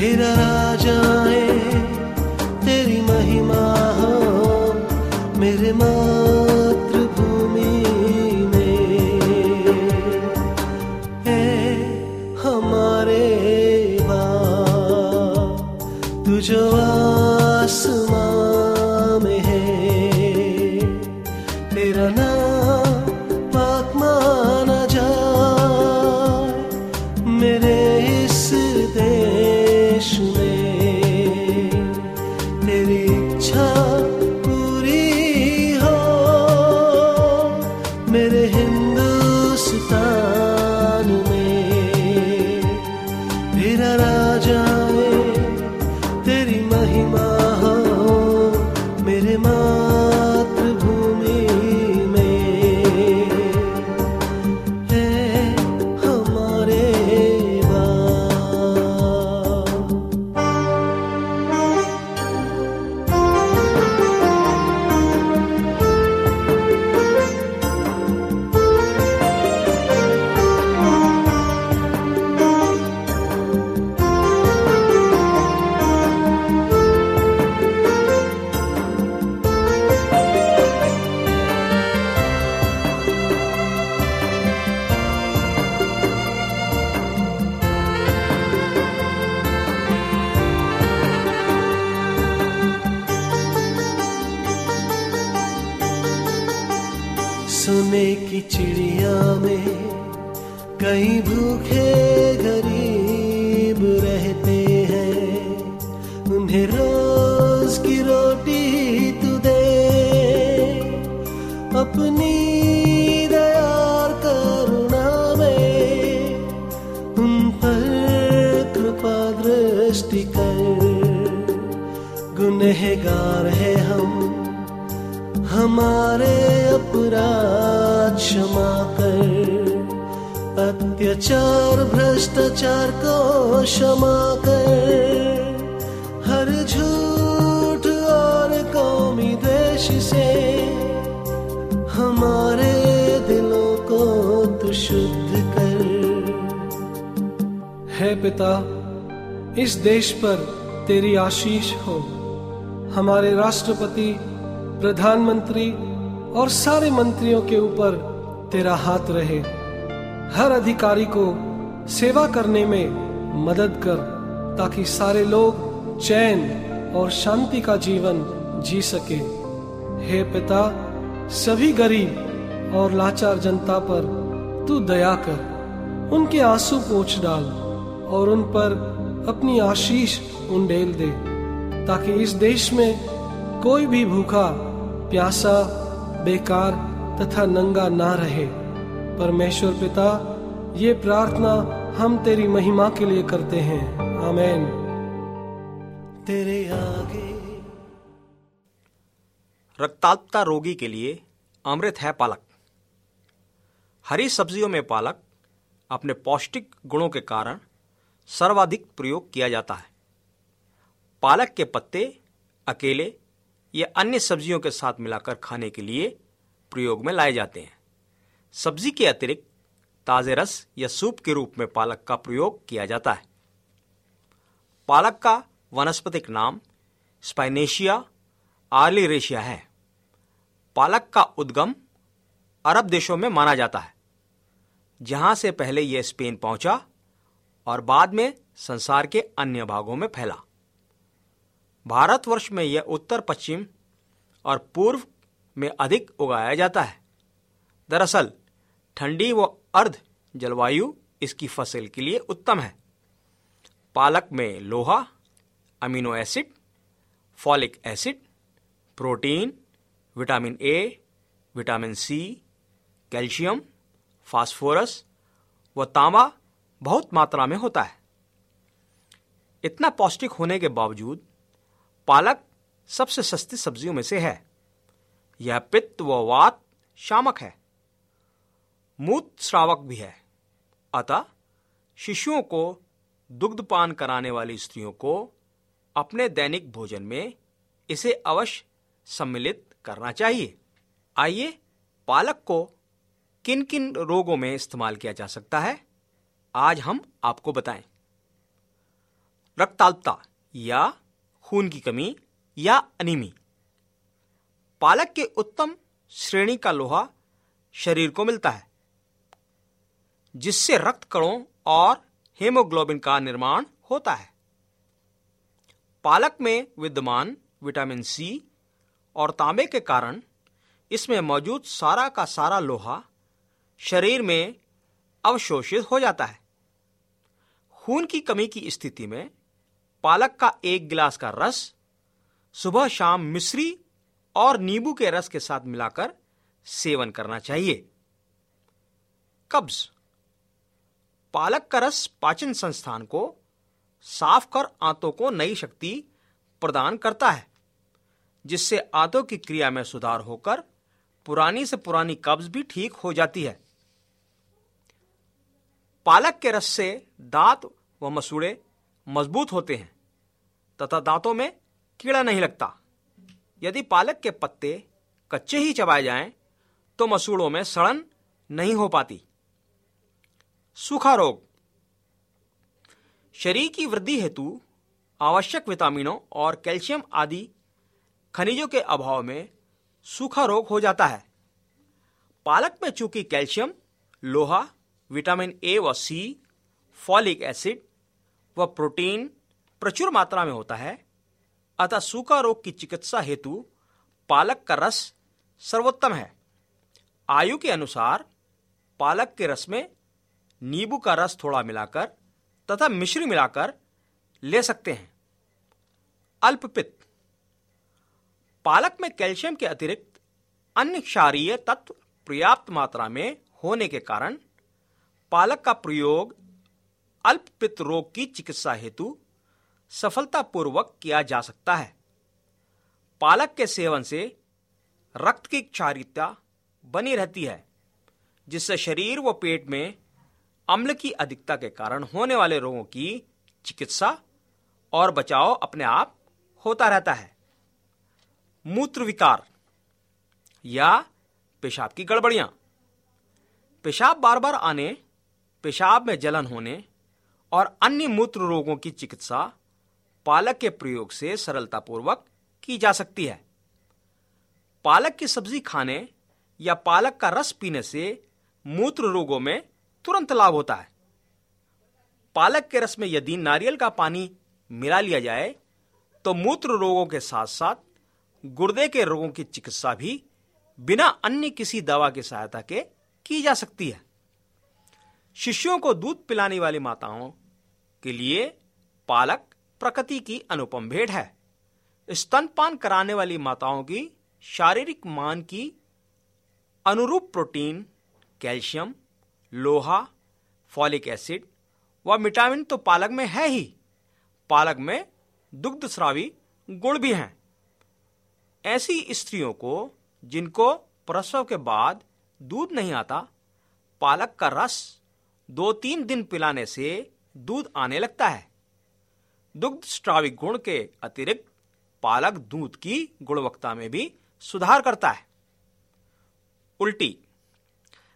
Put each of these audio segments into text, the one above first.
तेरा जाए है तेरी महिमा हो मेरे मातृभूमि कर। गुनहगार है हम हमारे अपराध क्षमा कर। अत्याचार भ्रष्टाचार को क्षमा कर। है पिता, इस देश पर तेरी आशीष हो। हमारे राष्ट्रपति, प्रधानमंत्री और सारे मंत्रियों के ऊपर तेरा हाथ रहे। हर अधिकारी को सेवा करने में मदद कर, ताकि सारे लोग चैन और शांति का जीवन जी सके। हे पिता, सभी गरीब और लाचार जनता पर तू दया कर, उनके आँसू पोंछ डाल। और उन पर अपनी आशीष उंडेल दे ताकि इस देश में कोई भी भूखा प्यासा बेकार तथा नंगा ना रहे। परमेश्वर पिता ये प्रार्थना हम तेरी महिमा के लिए करते हैं। आमेन। तेरे आगे। रक्ताल्पता रोगी के लिए अमृत है पालक। हरी सब्जियों में पालक अपने पौष्टिक गुणों के कारण सर्वाधिक प्रयोग किया जाता है। पालक के पत्ते, अकेले या अन्य सब्जियों के साथ मिलाकर खाने के लिए प्रयोग में लाए जाते हैं। सब्ज़ी के अतिरिक्त ताजे रस या सूप के रूप में पालक का प्रयोग किया जाता है। पालक का वनस्पतिक नाम स्पाइनेशिया आर्लीरेशिया है। पालक का उद्गम अरब देशों में माना जाता है, जहाँ से पहले यह स्पेन पहुँचा और बाद में संसार के अन्य भागों में फैला। भारतवर्ष में यह उत्तर, पश्चिम और पूर्व में अधिक उगाया जाता है। दरअसल, ठंडी व अर्ध जलवायु इसकी फ़सल के लिए उत्तम है। पालक में लोहा, amino acid, folic acid, protein, vitamin A, vitamin C, calcium, phosphorus व तांबा बहुत मात्रा में होता है। इतना पौष्टिक होने के बावजूद पालक सबसे सस्ती सब्जियों में से है। यह पित्त व वात शामक है। मूत श्रावक भी है। अतः शिशुओं को दुग्धपान कराने वाली स्त्रियों को अपने दैनिक भोजन में इसे अवश्य सम्मिलित करना चाहिए। आइए पालक को किन किन रोगों में इस्तेमाल किया जा सकता है? आज हम आपको बताएँ। रक्ताल्पता या खून की कमी या अनिमी पालक के उत्तम श्रेणी का लोहा शरीर को मिलता है, जिससे रक्त कणों और हेमोग्लोबिन का निर्माण होता है। पालक में विद्यमान विटामिन सी और तांबे के कारण इसमें मौजूद सारा का सारा लोहा शरीर में अवशोषित हो जाता है। खून की कमी की स्थिति में पालक का एक गिलास का रस, सुबह शाम मिश्री और नींबू के रस के साथ मिलाकर सेवन करना चाहिए। कब्ज। पालक का रस पाचन संस्थान को साफ़ कर आंतों को नई शक्ति प्रदान करता है, जिससे आंतों की क्रिया में सुधार होकर पुरानी से पुरानी कब्ज भी ठीक हो जाती है। पालक के रस से दांत व मसूड़े मज़बूत होते हैं, तथा दांतों में कीड़ा नहीं लगता। यदि पालक के पत्ते कच्चे ही चबाए जाएँ तो मसूड़ों में सड़न नहीं हो पाती। सूखा रोग। शरीर की वृद्धि हेतु आवश्यक विटामिनों और कैल्शियम आदि खनिजों के अभाव में सूखा रोग हो जाता है। पालक में चूँकि कैल्शियम, लोहा विटामिन ए व सी फॉलिक एसिड व प्रोटीन प्रचुर मात्रा में होता है, अतः सूखा रोग की चिकित्सा हेतु पालक का रस सर्वोत्तम है। आयु के अनुसार पालक के रस में नींबू का रस थोड़ा मिलाकर तथा मिश्री मिलाकर ले सकते हैं। अल्पपित्त। पालक में कैल्शियम के अतिरिक्त अन्य क्षारीय तत्व पर्याप्त मात्रा में होने के कारण पालक का प्रयोग अल्पपित्त रोग की चिकित्सा हेतु सफलतापूर्वक किया जा सकता है। पालक के सेवन से रक्त की क्षारियता बनी रहती है, जिससे शरीर व पेट में अम्ल की अधिकता के कारण होने वाले रोगों की चिकित्सा और बचाव अपने आप होता रहता है। मूत्र विकार या पेशाब की गड़बड़ियाँ। पेशाब बार बार आने पेशाब में जलन होने और अन्य मूत्र रोगों की चिकित्सा पालक के प्रयोग से सरलतापूर्वक की जा सकती है। पालक की सब्ज़ी खाने या पालक का रस पीने से मूत्र रोगों में तुरंत लाभ होता है। पालक के रस में यदि नारियल का पानी मिला लिया जाए तो मूत्र रोगों के साथ साथ गुर्दे के रोगों की चिकित्सा भी बिना अन्य किसी दवा की सहायता के की जा सकती है। शिष्यों को दूध पिलाने वाली माताओं के लिए पालक प्रकृति की अनुपम भेंट है। स्तनपान कराने वाली माताओं की शारीरिक मान की अनुरूप प्रोटीन, कैल्शियम, लोहा, फॉलिक एसिड व विटामिन तो पालक में है ही। पालक में दुग्ध स्रावी गुण भी हैं। ऐसी स्त्रियों को जिनको प्रसव के बाद दूध नहीं आता, पालक का रस दो तीन दिन पिलाने से दूध आने लगता है। दुग्ध स्ट्राविक गुण के अतिरिक्त पालक दूध की गुणवत्ता में भी सुधार करता है। उल्टी।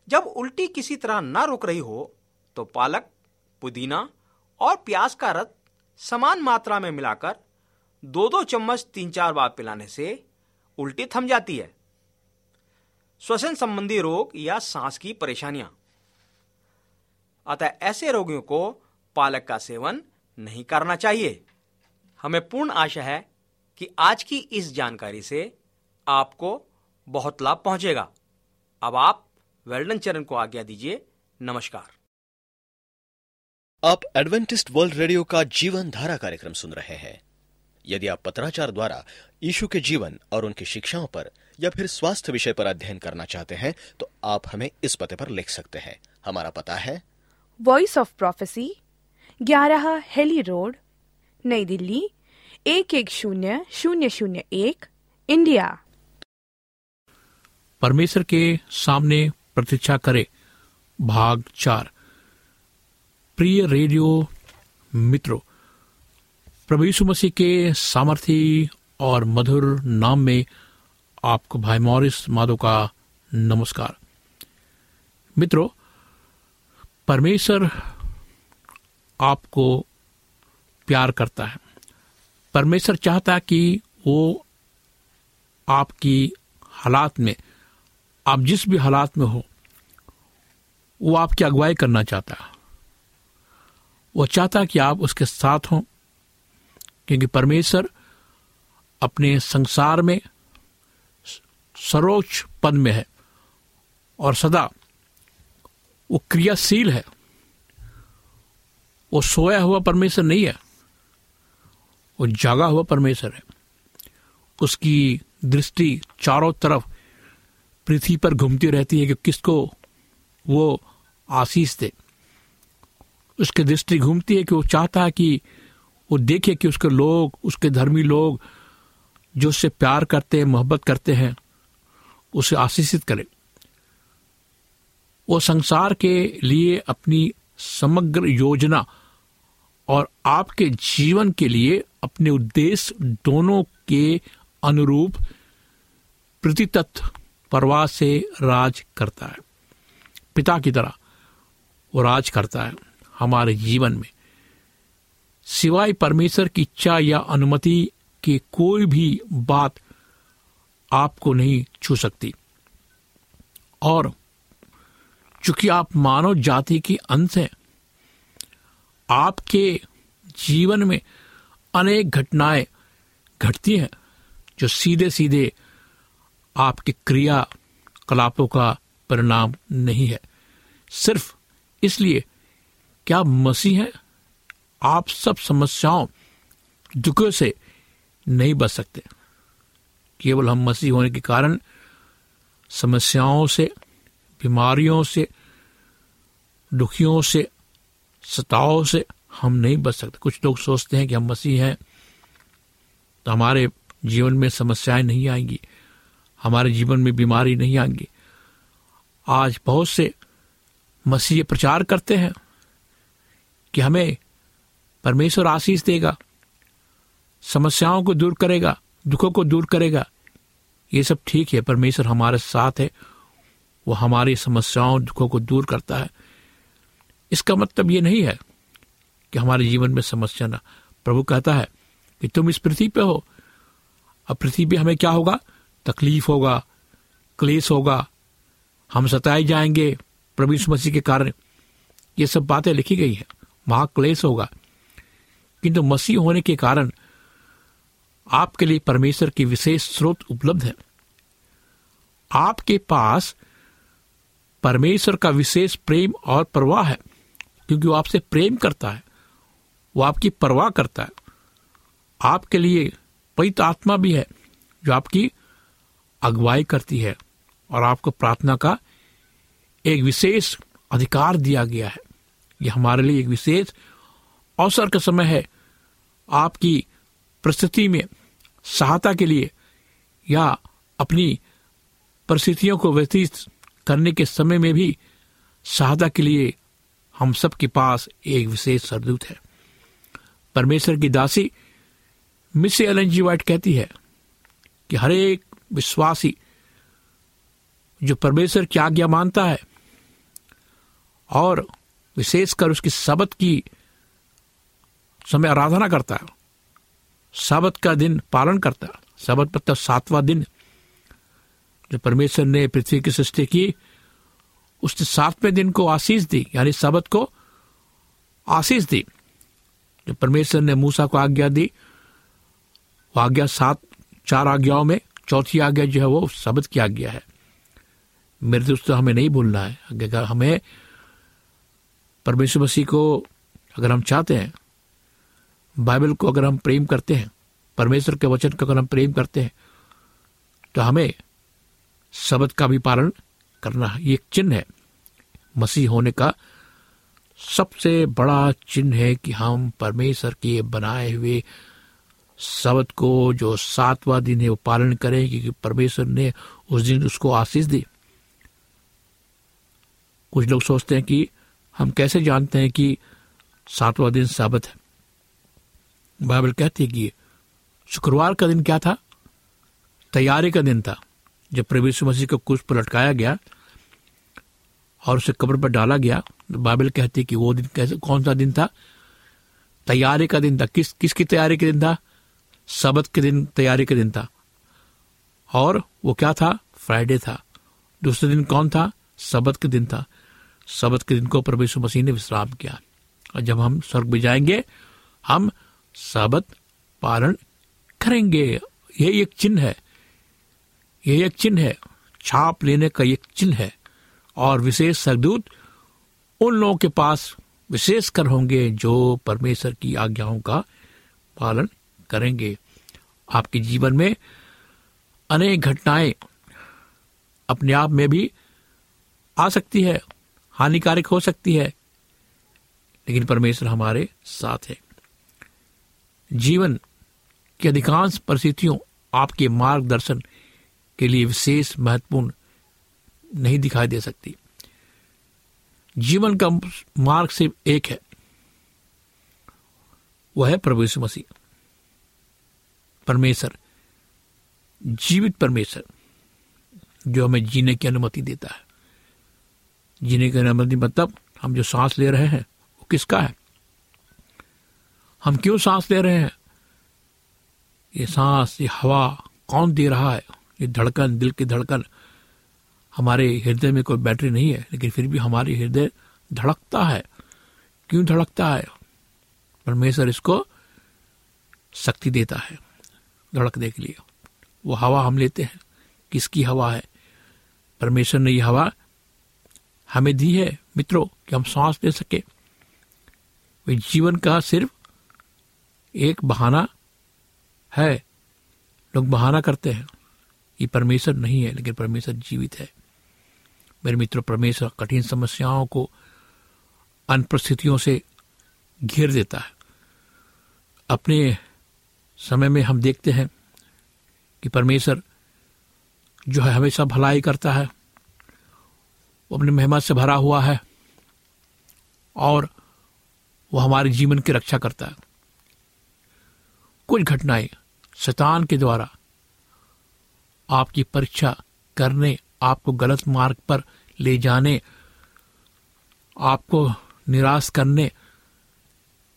जब उल्टी किसी तरह न रुक रही हो तो पालक, पुदीना और प्याज का रस समान मात्रा में मिलाकर दो दो चम्मच तीन चार बार पिलाने से उल्टी थम जाती है। श्वसन संबंधी रोग या सांस की परेशानियाँ। अतः ऐसे रोगियों को पालक का सेवन नहीं करना चाहिए। हमें पूर्ण आशा है कि आज की इस जानकारी से आपको बहुत लाभ पहुंचेगा। अब आप वेल्डन चरण को आज्ञा दीजिए। नमस्कार। आप एडवेंटिस्ट वर्ल्ड रेडियो का जीवन धारा कार्यक्रम सुन रहे हैं। यदि आप पत्राचार द्वारा यीशु के जीवन और उनकी शिक्षाओं पर या फिर स्वास्थ्य विषय पर अध्ययन करना चाहते हैं तो आप हमें इस पते पर लिख सकते हैं। हमारा पता है वॉइस ऑफ़ प्रोफेसी ग्यारह हेली रोड, नई दिल्ली, एक एक शून्य शून्य शून्य एक, इंडिया। परमेश्वर के सामने प्रतीक्षा करे, भाग चार। प्रिय रेडियो मित्रों, प्रभु यीशु मसीह के सामर्थी और मधुर नाम में आपको भाई मॉरिस माधो का नमस्कार। मित्रों परमेश्वर आपको प्यार करता है। परमेश्वर चाहता है कि वो आपकी हालात में, आप जिस भी हालात में हो, वो आपकी अगुवाई करना चाहता है। वो चाहता कि आप उसके साथ हों, क्योंकि परमेश्वर अपने संसार में सर्वोच्च पद में है और सदा वो क्रियाशील है। वो सोया हुआ परमेश्वर नहीं है। वो जागा हुआ परमेश्वर है। उसकी दृष्टि चारों तरफ़ पृथ्वी पर घूमती रहती है कि किसको वो आशीष दे। उसकी दृष्टि घूमती है कि वो चाहता है कि वो देखे कि उसके लोग, उसके धर्मी लोग जो उससे प्यार करते हैं, मोहब्बत करते हैं, उसे आशीषित करे। वो संसार के लिए अपनी समग्र योजना और आपके जीवन के लिए अपने उद्देश्य दोनों के अनुरूप प्रतितत्व परवाह से राज करता है। पिता की तरह वो राज करता है हमारे जीवन में। सिवाय परमेश्वर की इच्छा या अनुमति के कोई भी बात आपको नहीं छू सकती। और चूँकि आप मानव जाति की अंश हैं, आपके जीवन में अनेक घटनाएँ घटती हैं जो सीधे सीधे आपके क्रिया कलापों का परिणाम नहीं है। सिर्फ़ इसलिए क्या मसीह है, आप सब समस्याओं, दुखों से नहीं बच सकते। केवल हम मसीह होने के कारण समस्याओं से बीमारियों से, दुखियों से सताओं से हम नहीं बच सकते। कुछ लोग सोचते हैं कि हम मसीह हैं तो हमारे जीवन में समस्याएँ नहीं आएँगी, हमारे जीवन में बीमारी नहीं आएँगी। आज बहुत से मसीह प्रचार करते हैं कि हमें परमेश्वर आशीष देगा, समस्याओं को दूर करेगा, दुखों को दूर करेगा। ये सब ठीक है, परमेश्वर हमारे साथ है वो हमारी समस्याओं, दुखों को दूर करता है। इसका मतलब ये नहीं है कि हमारे जीवन में समस्या ना। प्रभु कहता है कि तुम इस पृथ्वी पे हो। अब पृथ्वी पे हमें क्या होगा? तकलीफ़ होगा, क्लेश होगा। हम सताए जाएँगे प्रभु मसीह के कारण। ये सब बातें लिखी गई है। वहाँ क्लेश होगा। किंतु मसीह होने के कारण आपके लिए परमेश्वर की विशेष स्रोत उपलब्ध है। आपके पास परमेश्वर का विशेष प्रेम और परवाह है, क्योंकि वो आपसे प्रेम करता है, वो आपकी परवाह करता है। आपके लिए पवित्र आत्मा भी है, जो आपकी अगुवाई करती है, और आपको प्रार्थना का एक विशेष अधिकार दिया गया है। यह हमारे लिए एक विशेष अवसर का समय है, आपकी परिस्थिति में सहायता के लिए या अपनी परिस्थितियों को व्यतीत करने के समय में भी सहायता के लिए हम सब के पास एक विशेष सरदूत है। परमेश्वर की दासी मिस एलन जी वाइट कहती है कि हर एक विश्वासी जो परमेश्वर की आज्ञा मानता है और विशेषकर उसकी शबद की समय आराधना करता है, शबद का दिन पालन करता है, शबद मतलब सातवां दिन जो परमेश्वर ने पृथ्वी की सृष्टि की, उसने सातवें दिन को आशीष दी, यानी शबद को आशीष दी। जो परमेश्वर ने मूसा को आज्ञा दी, वो आज्ञा सात, चार आज्ञाओं में चौथी आज्ञा जो है वो शब्द की आज्ञा है। मेरे दोस्तों, हमें नहीं भूलना है। अगर हमें परमेश्वर मसीह को अगर हम चाहते हैं, बाइबल को अगर हम प्रेम करते हैं, परमेश्वर के वचन को अगर हम प्रेम करते हैं तो हमें शब्द का भी पालन करना ये एक चिन्ह है। मसीह होने का सबसे बड़ा चिन्ह है कि हम परमेश्वर के बनाए हुए शब्द को जो सातवां दिन है वो पालन करें, क्योंकि परमेश्वर ने उस दिन उसको आशीष दी। कुछ लोग सोचते हैं कि हम कैसे जानते हैं कि सातवां दिन साबत है। बाइबल कहती है कि शुक्रवार का दिन क्या था? तैयारी का दिन था। जब प्रभु मसीह को कुछ पर लटकाया गया और उसे कब्र पर डाला गया तो बाइबल कहती है कि वो दिन कैसे, कौन सा दिन था? तैयारी का दिन था। किस, किसकी तैयारी का दिन था? सबत के दिन, तैयारी का दिन था। और वो क्या था? फ्राइडे था। दूसरे दिन कौन था? सबत के दिन था। सबत के दिन को प्रभु मसीह ने विश्राम किया। और जब हम स्वर्ग में जाएँगे, हम सबत पालन करेंगे। यही एक चिन्ह है। यही एक चिन्ह है। छाप लेने का एक चिन्ह है। और विशेष सरदूत उन लोगों के पास विशेष कर होंगे जो परमेश्वर की आज्ञाओं का पालन करेंगे। आपके जीवन में अनेक घटनाएँ अपने आप में भी आ सकती है, हानिकारक हो सकती है, लेकिन परमेश्वर हमारे साथ है। जीवन की अधिकांश परिस्थितियों आपके मार्गदर्शन के लिए विशेष महत्वपूर्ण नहीं दिखाई दे सकती। जीवन का मार्ग सिर्फ़ एक है। वह है प्रभु यीशु मसीह। परमेश्वर। जीवित परमेश्वर, जो हमें जीने की अनुमति देता है। जीने की अनुमति मतलब हम जो सांस ले रहे हैं, वो किसका है? हम क्यों सांस ले रहे हैं? ये सांस, ये हवा कौन दे रहा है? ये धड़कन, दिल की धड़कन। हमारे हृदय में कोई बैटरी नहीं है, लेकिन फिर भी हमारे हृदय धड़कता है। क्यों धड़कता है? परमेश्वर इसको शक्ति देता है, धड़कने के लिए। वो हवा हम लेते हैं। किसकी हवा है? परमेश्वर ने यह हवा हमें दी है, मित्रों, कि हम सांस ले सके। वे जीवन का सिर्फ़ एक बहाना है। लोग बहाना करते हैं। ये परमेश्वर नहीं है, लेकिन परमेश्वर जीवित है। मेरे मित्रों, परमेश्वर कठिन समस्याओं को अनुपस्थितियों से घेर देता है। अपने समय में हम देखते हैं कि परमेश्वर जो है हमेशा भलाई करता है, वो अपने मेहमान से भरा हुआ है, और वो हमारे जीवन की रक्षा करता है। कुछ घटनाएँ शैतान के द्वारा आपकी परीक्षा करने, आपको गलत मार्ग पर ले जाने, आपको निराश करने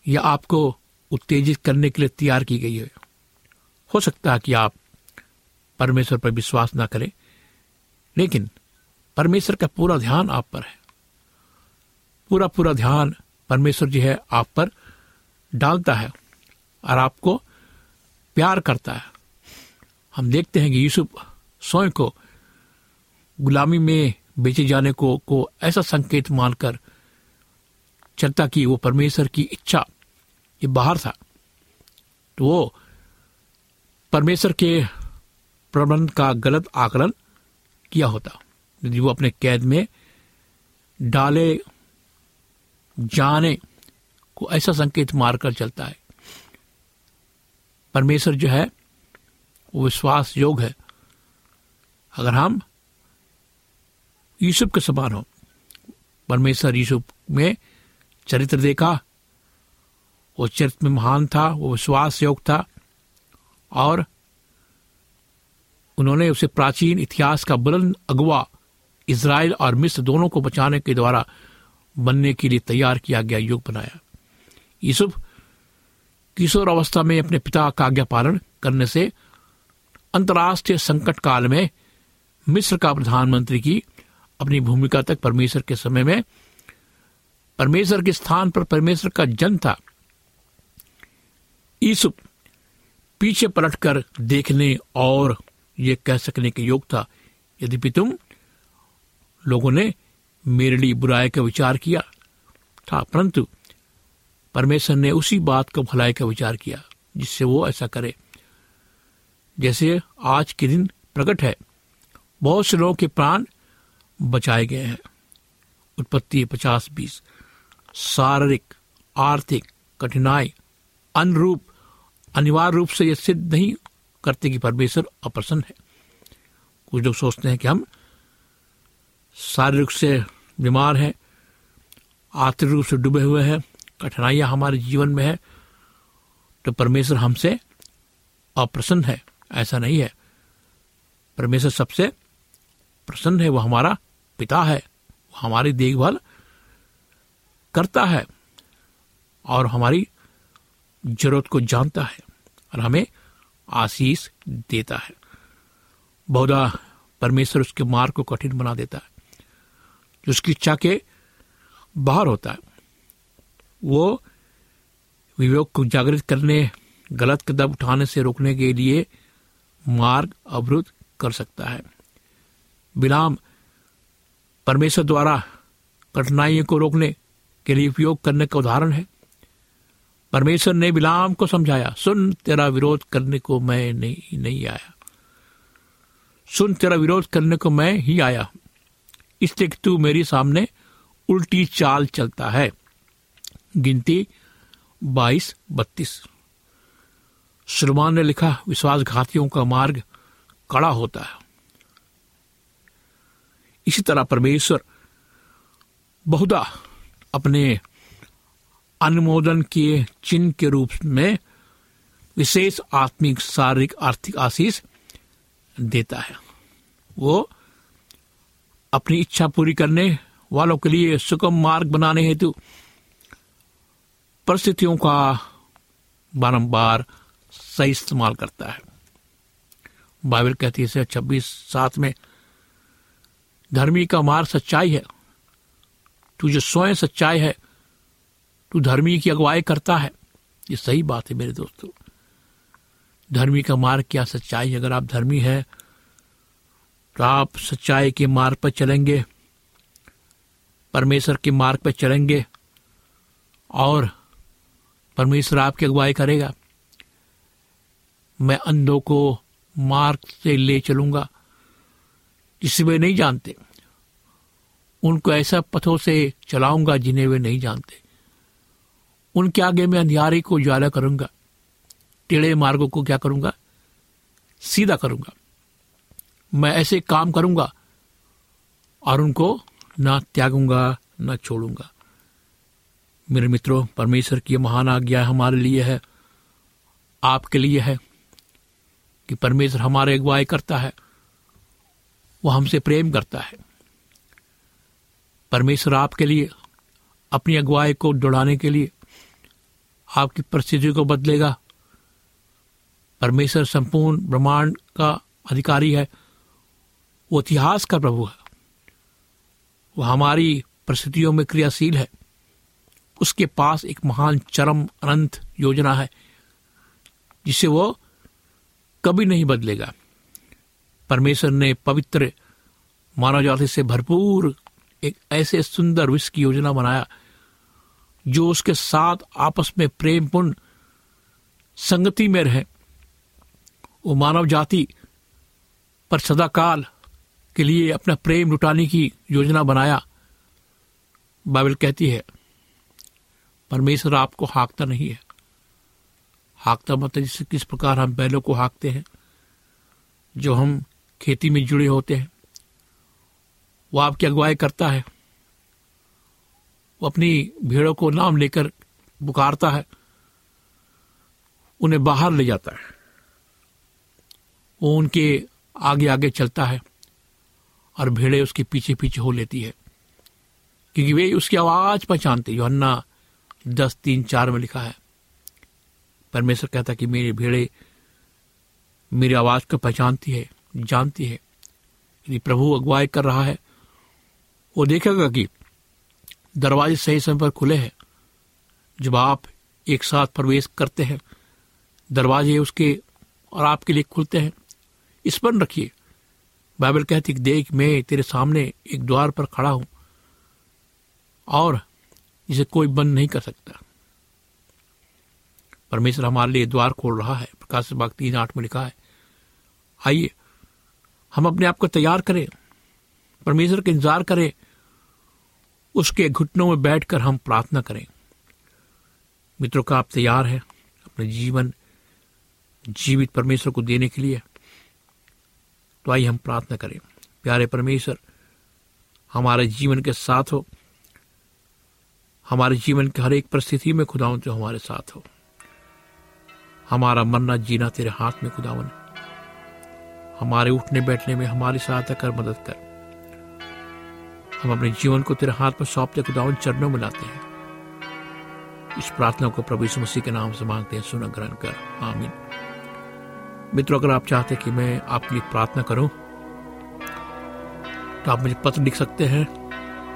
या आपको उत्तेजित करने के लिए तैयार की गई है। हो सकता है कि आप परमेश्वर पर विश्वास ना करें, लेकिन परमेश्वर का पूरा ध्यान आप पर है। पूरा पूरा ध्यान परमेश्वर जी है आप पर डालता है और आपको प्यार करता है। हम देखते हैं कि यूसुफ स्वयं को गुलामी में बेचे जाने को को ऐसा संकेत मानकर चलता कि वो परमेश्वर की इच्छा ये बाहर था। तो वो परमेश्वर के प्रबंध का गलत आकलन किया होता। यदि वो अपने कैद में डाले जाने को ऐसा संकेत मारकर चलता है। परमेश्वर जो है वो विश्वास योग है। अगर हम यूसुफ के समान हो, परमेश्वर यूसुफ में चरित्र देखा, वो चरित्र में महान था, वो विश्वास योग था, और उन्होंने उसे प्राचीन इतिहास का बुलंद अगवा इसराइल और मिस्र दोनों को बचाने के द्वारा बनने के लिए तैयार किया गया युग बनाया। यूसुफ किशोर अवस्था में अपने पिता का आज्ञा पालन करने से अंतर्राष्ट्रीय संकट काल में मिस्र का प्रधानमंत्री की अपनी भूमिका तक परमेश्वर के समय में परमेश्वर के स्थान पर परमेश्वर का जन था। ईसुफ पीछे पलटकर देखने और ये कह सकने के योग था यद्यपि तुम लोगों ने मेरे लिए बुराई का विचार किया था, परंतु परमेश्वर ने उसी बात को भलाई का विचार किया, जिससे वो ऐसा करे। जैसे आज के दिन प्रकट है। बहुत से लोगों के प्राण बचाए गए हैं। उत्पत्ति पचास बीस। शारीरिक, आर्थिक कठिनाई, अनुरूप, अनिवार्य रूप से यह सिद्ध नहीं करते कि परमेश्वर अप्रसन्न है। कुछ लोग सोचते हैं कि हम शारीरिक से बीमार हैं, आर्थिक रूप से डूबे हुए हैं, कठिनाइयाँ हमारे जीवन में है तो परमेश्वर हमसे अप्रसन्न है। ऐसा नहीं है। परमेश्वर सबसे प्रसन्न है वो हमारा पिता है वो हमारी देखभाल करता है और हमारी ज़रूरत को जानता है और हमें आशीष देता है। बहुधा परमेश्वर उसके मार्ग को कठिन बना देता है। जो उसकी इच्छा के बाहर होता है, वो विवेक को जागृत करने, गलत कदम उठाने से रोकने के लिए मार्ग अवरुद्ध कर सकता है। बिलाम परमेश्वर द्वारा कठिनाइयों को रोकने के लिए उपयोग करने का उदाहरण है। परमेश्वर ने बिलाम को समझाया, सुन, तेरा विरोध करने को मैं नहीं नहीं आया। सुन, तेरा विरोध करने को मैं ही आया। इसलिए तू मेरे सामने उल्टी चाल चलता है। गिनती बाईस, बत्तीस। श्रीमान ने लिखा, विश्वासघातियों का मार्ग कड़ा होता है। इसी तरह परमेश्वर बहुधा अपने अनुमोदन के चिन्ह के रूप में विशेष आत्मिक, शारीरिक, आर्थिक आशीष देता है। वो अपनी इच्छा पूरी करने वालों के लिए सुगम मार्ग बनाने हेतु परिस्थितियों का बारंबार सही इस्तेमाल करता है। बाइबल कहती है छब्बीस सात में, धर्मी का मार्ग सच्चाई है। तू जो स्वयं सच्चाई है, तू धर्मी की अगुवाई करता है। ये सही बात है मेरे दोस्तों। धर्मी का मार्ग क्या सच्चाई अगर आप धर्मी है तो आप सच्चाई के मार्ग पर चलेंगे, परमेश्वर के मार्ग पर चलेंगे, और परमेश्वर आपकी अगुवाई करेगा। मैं अंधों को मार्ग से ले चलूँगा, जिसे वे नहीं जानते। उनको ऐसा पथों से चलाऊँगा जिन्हें वे नहीं जानते। उनके आगे मैं अंधियारे को उजाला करूँगा, टेढ़े मार्गों को क्या करूँगा? सीधा करूँगा। मैं ऐसे काम करूँगा और उनको ना त्यागूँगा, ना छोड़ूँगा। मेरे मित्रों, परमेश्वर की महान आज्ञा हमारे लिए है, आपके लिए है। कि परमेश्वर हमारे अगुवाई करता है, वो हमसे प्रेम करता है। परमेश्वर आपके लिए, अपनी अगुवाई को दौड़ाने के लिए, आपकी परिस्थितियों को बदलेगा। परमेश्वर संपूर्ण ब्रह्मांड का अधिकारी है, वो इतिहास का प्रभु है। वो हमारी परिस्थितियों में क्रियाशील है। उसके पास एक महान चरम अनंत योजना है, जिसे वो कभी नहीं बदलेगा। परमेश्वर ने पवित्र मानव जाति से भरपूर एक ऐसे सुंदर विश्व की योजना बनाया, जो उसके साथ आपस में प्रेमपूर्ण संगति में रहे। वो मानव जाति पर सदाकाल के लिए अपना प्रेम लुटाने की योजना बनाया। बाइबल कहती है, परमेश्वर आपको हाँकता नहीं है। हाँकता मतलब जिससे किस प्रकार हम बैलों को हाँकते हैं, जो हम खेती में जुड़े होते हैं। वो आपकी अगुवाई करता है। वो अपनी भेड़ों को नाम लेकर पुकारता है। उन्हें बाहर ले जाता है। वो उनके आगे आगे चलता है और भेड़े उसके पीछे पीछे हो लेती है। क्योंकि वे उसकी आवाज़ पहचानते योहन्ना दस तीन चार में लिखा है। परमेश्वर कहता कि मेरी भेड़े मेरी आवाज़ को पहचानती है, जानती है। यदि प्रभु अगुवाई कर रहा है, वो देखेगा कि दरवाजे सही समय पर खुले हैं। जब आप एक साथ प्रवेश करते हैं, दरवाजे उसके और आपके लिए खुलते हैं, स्मरण रखिए। बाइबल कहती कि देख, मैं तेरे सामने एक द्वार पर खड़ा हूँ और जिसे कोई बंद नहीं कर सकता। परमेश्वर हमारे लिए द्वार खोल रहा है। प्रकाश बाग तीन, आठ में लिखा है। आइए, हम अपने आप को तैयार करें, परमेश्वर का इंतज़ार करें, उसके घुटनों में बैठकर हम प्रार्थना करें। मित्रों का आप तैयार हैं अपने जीवन, जीवित परमेश्वर को देने के लिए। तो आइए हम प्रार्थना करें। प्यारे परमेश्वर, हमारे जीवन के साथ हो। हमारे जीवन के हर एक परिस्थिति में खुदाओं जो हमारे साथ हो। हमारा मरना जीना तेरे हाथ में खुदावन हमारे उठने बैठने में हमारी सहायता कर, मदद कर। हम अपने जीवन को तेरे हाथ में सौंपते खुदावन चरणों में लाते हैं। इस प्रार्थना को प्रभु यीशु मसीह के नाम से मांगते हैं, सुन, ग्रहण कर। आमीन। मित्रों, अगर आप चाहते कि मैं आपके लिए प्रार्थना करूँ तो आप मुझे पत्र लिख सकते हैं,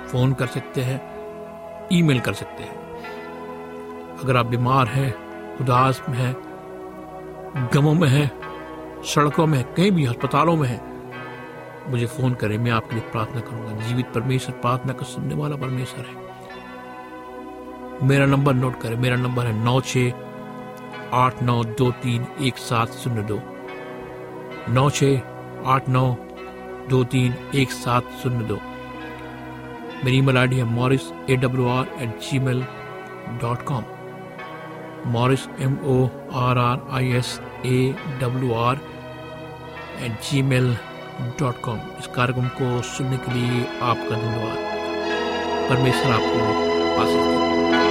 फ़ोन कर सकते हैं, ईमेल कर सकते हैं। अगर आप बीमार हैं, उदास में हैं गमों में है, सड़कों में हैं, कहीं भी अस्पतालों में है। मुझे फ़ोन करें, मैं आपके लिए प्रार्थना करूँगा। जीवित परमेश्वर, प्रार्थना का सुनने वाला परमेश्वर है। मेरा नंबर नोट करें, मेरा नंबर है नौ छ आठ नौ दो तीन एक सात शून्य दो। नौ छ आठ नौ दो तीन एक सात शून्य दो। मेरी ईमेल आई डी है Morris A W R at Gmail dot com Morris M O R R I S A W R at Gmail dot com इस कार्यक्रम को सुनने के लिए आपका धन्यवाद। परमेश्वर आपको आशीष